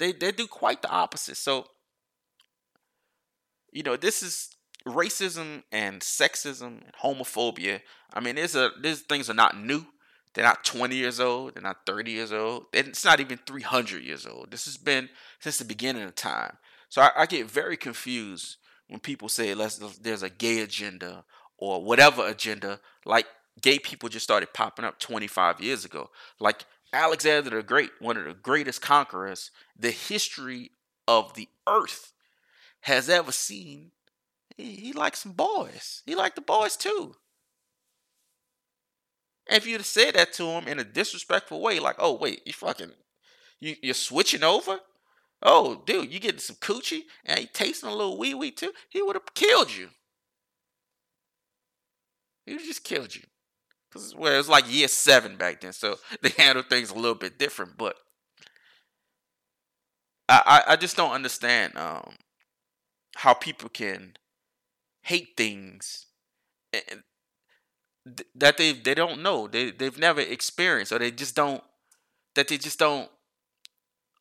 they, they do quite the opposite. So you know, this is racism and sexism and homophobia. I mean, there's a these things are not new. They're not 20 years old. They're not 30 years old. It's not even 300 years old. This has been since the beginning of time. So I, I get very confused when people say let's, there's a gay agenda or whatever agenda. Like gay people just started popping up 25 years ago. Like Alexander the Great, one of the greatest conquerors the history of the earth has ever seen. He, he liked some boys. He liked the boys too. And if you'd have said that to him in a disrespectful way, like, oh wait, you fucking you you're switching over? Oh, dude, you getting some coochie and he tasting a little wee wee too, he would have killed you. He would just killed you. Cause well, it was like year seven back then, so they handled things a little bit different. But I, I, I just don't understand um, how people can hate things and that they they don't know they they've never experienced or they just don't that they just don't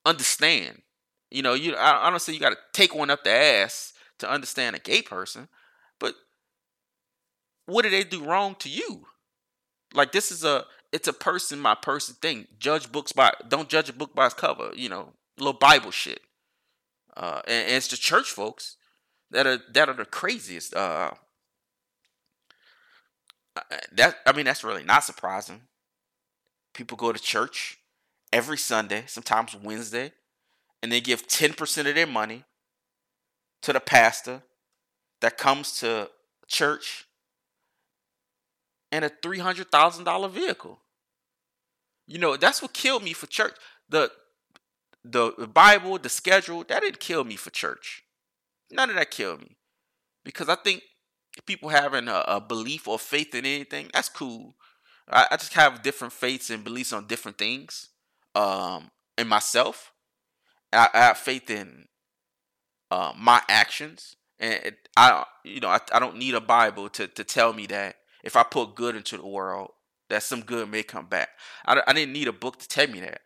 understand you know you i, I don't say you got to take one up the ass to understand a gay person but what did they do wrong to you like this is a it's a person by person thing judge books by don't judge a book by its cover you know little bible shit uh and, and it's the church folks that are that are the craziest uh that I mean that's really not surprising. People go to church every Sunday, sometimes Wednesday, and they give 10% of their money to the pastor that comes to church in a $300,000 vehicle. You know, that's what killed me for church. The the Bible, the schedule, that didn't kill me for church. None of that killed me. Because I think people having a, a, belief or faith in anything, that's cool. I, I, just have different faiths and beliefs on different things. Um, in myself, I, I have faith in uh, my actions, and it, I, you know, I, I don't need a Bible to to tell me that if I put good into the world, that some good may come back. I, I didn't need a book to tell me that.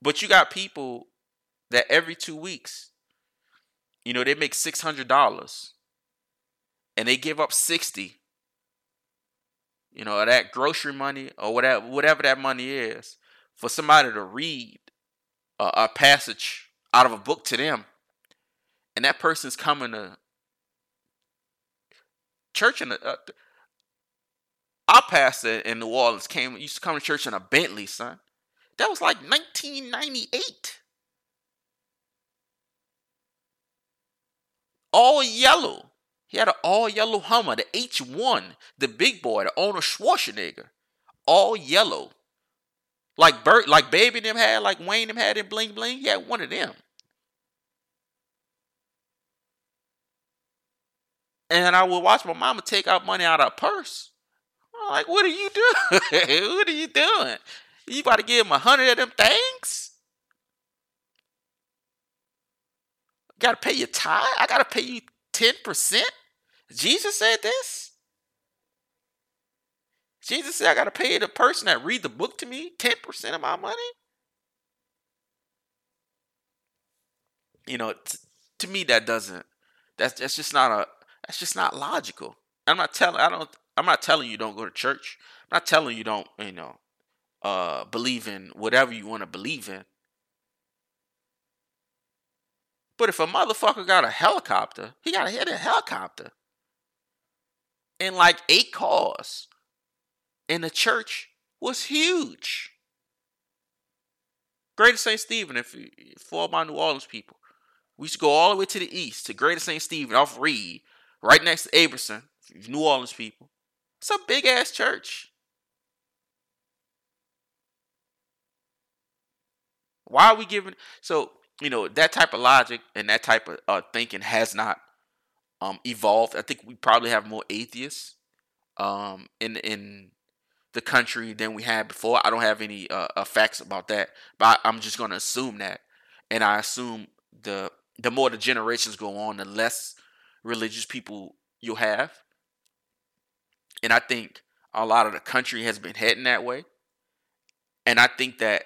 But you got people that every two weeks you know, they make six hundred dollars, and they give up sixty. You know, that grocery money or whatever, whatever that money is, for somebody to read a, a passage out of a book to them, and that person's coming to church in a. Uh, our pastor in New Orleans came used to come to church in a Bentley, son. That was like 1998. all yellow. He had an all yellow Hummer, the H1, the big boy, the Arnold Schwarzenegger, all yellow. Like Bert, like Baby them had, like Wayne them had in Bling Bling. He had one of them. And I would watch my mama take out money out of her purse. I'm like, what are you doing? what are you doing? You about to give him a hundred of them things? got to pay your tithe? I got to pay you 10%? Jesus said this? Jesus said I got to pay the person that read the book to me 10% of my money? You know, t- to me that doesn't that's that's just not a that's just not logical. I'm not telling I don't I'm not telling you don't go to church. I'm not telling you don't, you know, uh believe in whatever you want to believe in. But if a motherfucker got a helicopter, he got to hit a helicopter. And like eight cars. And the church was huge. Greater St. Stephen, if you, for my New Orleans people, we used to go all the way to the east to Greater St. Stephen off Read, right next to Abramson, New Orleans people. It's a big ass church. Why are we giving? So you know that type of logic and that type of uh, thinking has not um, evolved. I think we probably have more atheists um, in in the country than we had before. I don't have any uh, uh, facts about that, but I, am just going to assume that, and I assume the the more the generations go on, the less religious people you'll have, and I think a lot of the country has been heading that way, and I think that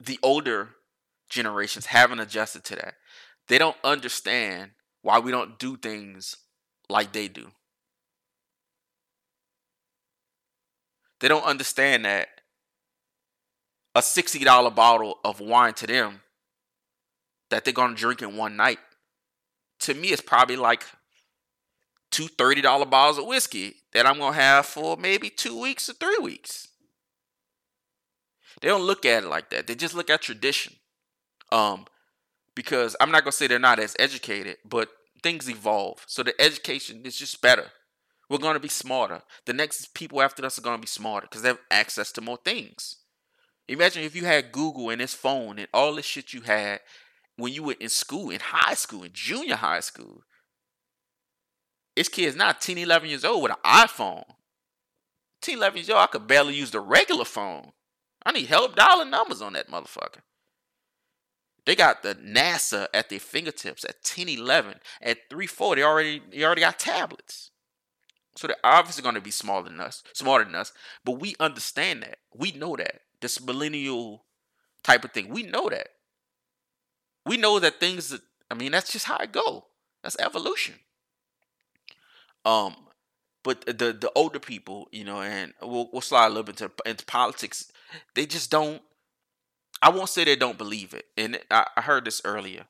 the older generations haven't adjusted to that. They don't understand why we don't do things like they do. They don't understand that a $60 bottle of wine to them that they're going to drink in one night, to me, it's probably like two $30 bottles of whiskey that I'm going to have for maybe two weeks or three weeks. They don't look at it like that. They just look at tradition. Um, because I'm not gonna say they're not as educated, but things evolve. So the education is just better. We're gonna be smarter. The next people after us are gonna be smarter because they have access to more things. Imagine if you had Google and this phone and all the shit you had when you were in school, in high school, in junior high school. This kid's not 10, 11 years old with an iPhone. 10, 11 years old, I could barely use the regular phone. I need help dialing numbers on that motherfucker. They got the NASA at their fingertips at 10, 11. At 3, 4, they already, they already got tablets. So they're obviously going to be smaller than us, smarter than us. But we understand that. We know that. This millennial type of thing. We know that. We know that things that, I mean, that's just how it go. That's evolution. Um, but the the older people, you know, and we'll we'll slide a little bit into, into politics they just don't. I won't say they don't believe it, and I, I heard this earlier.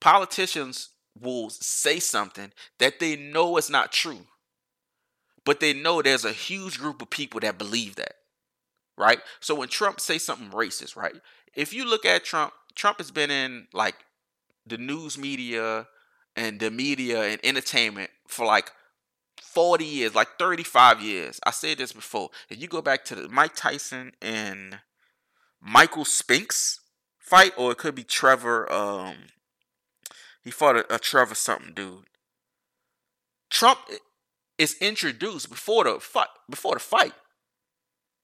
Politicians will say something that they know is not true, but they know there's a huge group of people that believe that, right? So when Trump say something racist, right? If you look at Trump, Trump has been in like the news media and the media and entertainment for like 40 years, like 35 years. I said this before. If you go back to the Mike Tyson and Michael Spinks fight, or it could be Trevor, um, he fought a, a Trevor something dude. Trump is introduced before the fight. Before the fight,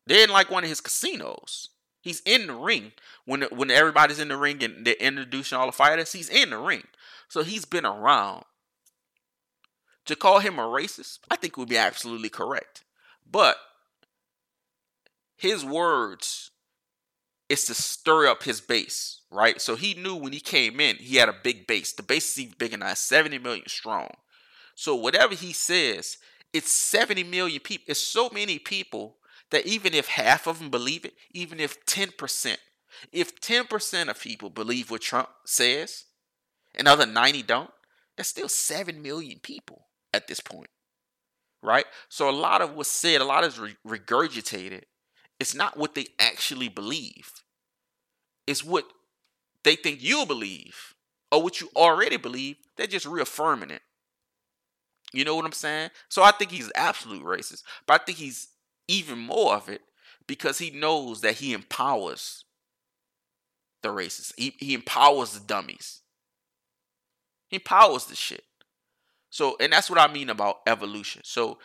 they're in like one of his casinos. He's in the ring when when everybody's in the ring and they're introducing all the fighters. He's in the ring, so he's been around to call him a racist, I think would be absolutely correct. But his words is to stir up his base, right? So he knew when he came in, he had a big base. The base is even bigger now, 70 million strong. So whatever he says, it's 70 million people. It's so many people that even if half of them believe it, even if 10%, if 10% of people believe what Trump says, and other 90 don't, that's still 7 million people at this point, right? So a lot of what's said, a lot is re- regurgitated. It's not what they actually believe. It's what they think you'll believe or what you already believe. They're just reaffirming it. You know what I'm saying? So I think he's absolute racist, but I think he's even more of it because he knows that he empowers the racists. He, he empowers the dummies. He empowers the shit. So, and that's what I mean about evolution. So,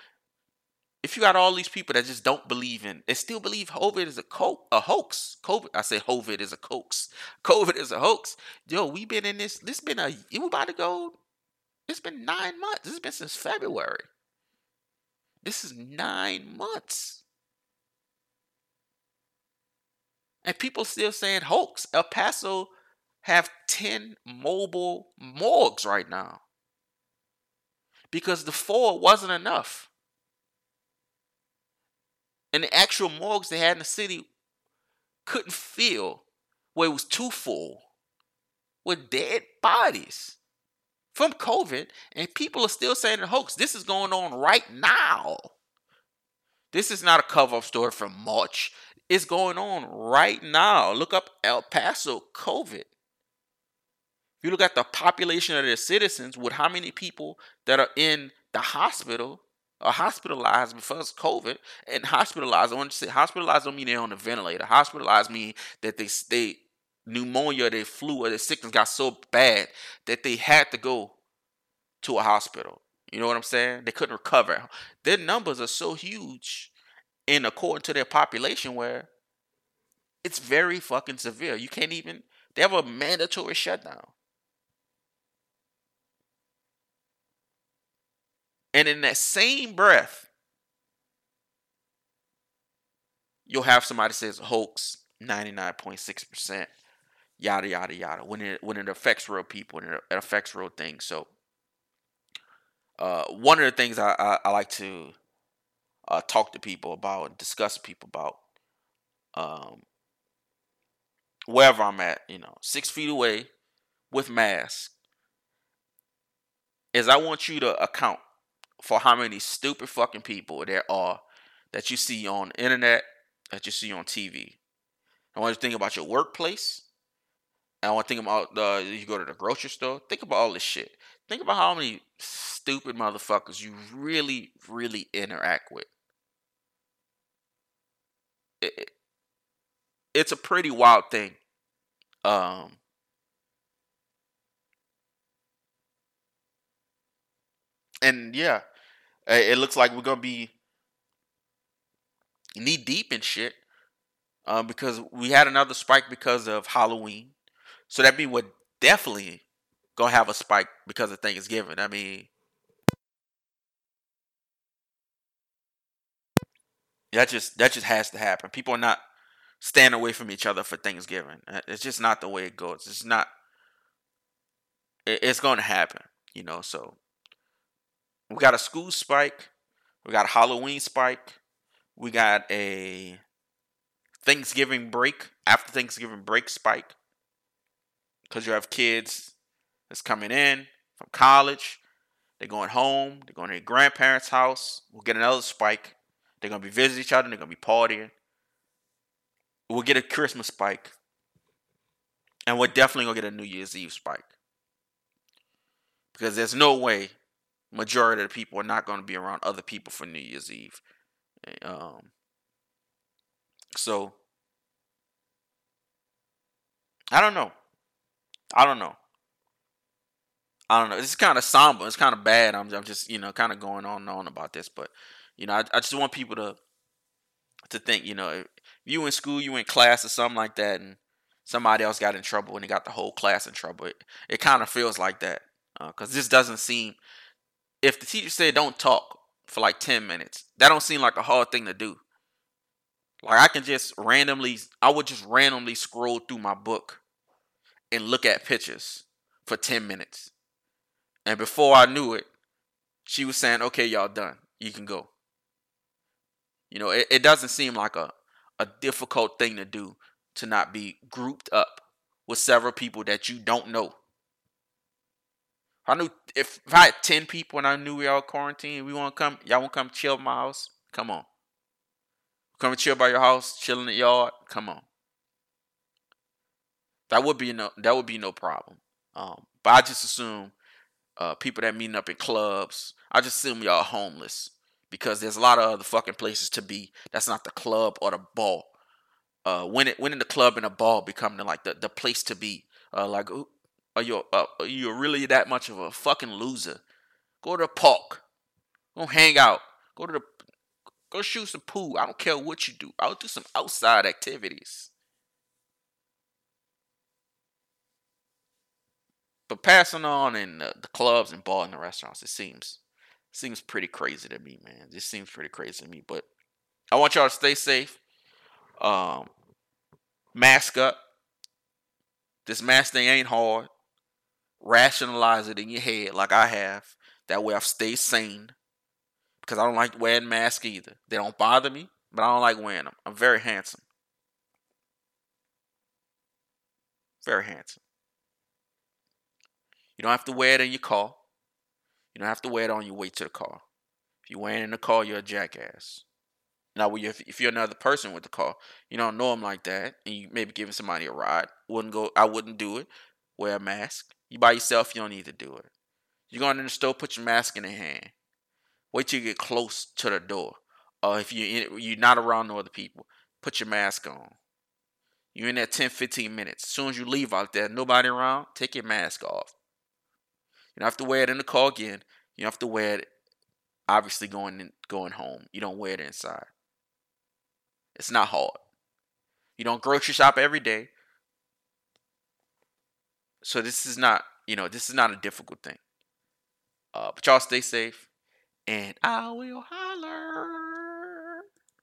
if you got all these people that just don't believe in, they still believe COVID is a co- a hoax. COVID, I say COVID is a hoax. COVID is a hoax. Yo, we been in this. This been a. We about to go. It's been nine months. Has been since February. This is nine months. And people still saying hoax. El Paso have 10 mobile morgues right now because the four wasn't enough. And the actual morgues they had in the city couldn't fill where it was too full with dead bodies from COVID, and people are still saying the hoax. This is going on right now. This is not a cover up story from March. It's going on right now. Look up El Paso COVID If you look at the population of their citizens with how many people that are in the hospital are hospitalized because COVID and hospitalized. I want to say hospitalized don't mean they're on the ventilator. Hospitalized mean that they they pneumonia, their flu, or their sickness got so bad that they had to go to a hospital. You know what I'm saying? They couldn't recover. Their numbers are so huge, and according to their population, where it's very fucking severe. You can't even. They have a mandatory shutdown. And in that same breath, you'll have somebody says hoax 99.6%. yada yada yada. When it when it affects real people and it, affects real things. So, uh, one of the things I I, I like to uh, talk to people about and discuss people about, um, wherever I'm at, you know, six feet away with mask, is I want you to account for how many stupid fucking people there are that you see on internet, that you see on TV. I want you to think about your workplace. I want to think about uh, you go to the grocery store. Think about all this shit. Think about how many stupid motherfuckers you really, really interact with. It, it, it's a pretty wild thing. Um, and yeah, it looks like we're gonna be knee deep in shit um, because we had another spike because of Halloween. So that means we're definitely gonna have a spike because of Thanksgiving. I mean, that just that just has to happen. People are not standing away from each other for Thanksgiving. Uh, it's just not the way it goes. It's not. It's going to happen, you know. So we got a school spike, we got a Halloween spike, we got a Thanksgiving break after Thanksgiving break spike because you have kids that's coming in from college. They're going home. They're going to their grandparents' house. We'll get another spike. They're going to be visiting each other. They're going to be partying. We'll get a Christmas spike. And we're definitely going to get a New Year's Eve spike. Because there's no way majority of the people are not going to be around other people for New Year's Eve. Um, so I don't know. I don't know. I don't know. It's kind of somber. It's kind of bad. I'm, I'm just, you know, kind of going on and on about this, but you know, I, I just want people to to think, you know, if you in school, you in class or something like that, and somebody else got in trouble and they got the whole class in trouble. It, it kind of feels like that because uh, this doesn't seem. If the teacher said don't talk for like ten minutes, that don't seem like a hard thing to do. Like I can just randomly, I would just randomly scroll through my book and look at pictures for 10 minutes. And before I knew it, she was saying, okay, y'all done. You can go. You know, it, it doesn't seem like a, a difficult thing to do to not be grouped up with several people that you don't know. I knew if, if I had 10 people and I knew we all quarantined, we want to come, y'all want to come chill at my house? Come on. Come and chill by your house, chill in the yard. Come on. That would be no that would be no problem. Um, but I just assume uh, people that meeting up in clubs, I just assume y'all homeless because there's a lot of other fucking places to be. That's not the club or the ball. Uh, when it when in the club and the ball becoming like the, the place to be. Uh, like, are you uh, are you really that much of a fucking loser? Go to the park. Go hang out. Go to the Go shoot some pool. I don't care what you do. I'll do some outside activities. Passing on in the, the clubs and bars and the restaurants, it seems seems pretty crazy to me, man. This seems pretty crazy to me. But I want y'all to stay safe. Um, mask up. This mask thing ain't hard. Rationalize it in your head like I have. That way I've stayed sane because I don't like wearing masks either. They don't bother me, but I don't like wearing them. I'm very handsome. Very handsome. You don't have to wear it in your car. You don't have to wear it on your way to the car. If you're wearing it in the car, you're a jackass. Now, if you're another person with the car, you don't know them like that, and you maybe giving somebody a ride, wouldn't go. I wouldn't do it. Wear a mask. You by yourself, you don't need to do it. You're going in the store, put your mask in your hand. Wait till you get close to the door. Or if you you're not around no other people, put your mask on. You're in there 10, 15 minutes. As soon as you leave out there, nobody around, take your mask off. You don't have to wear it in the car again. You don't have to wear it obviously going in, going home. You don't wear it inside. It's not hard. You don't grocery shop every day. So this is not, you know, this is not a difficult thing. Uh, but y'all stay safe and I will holler.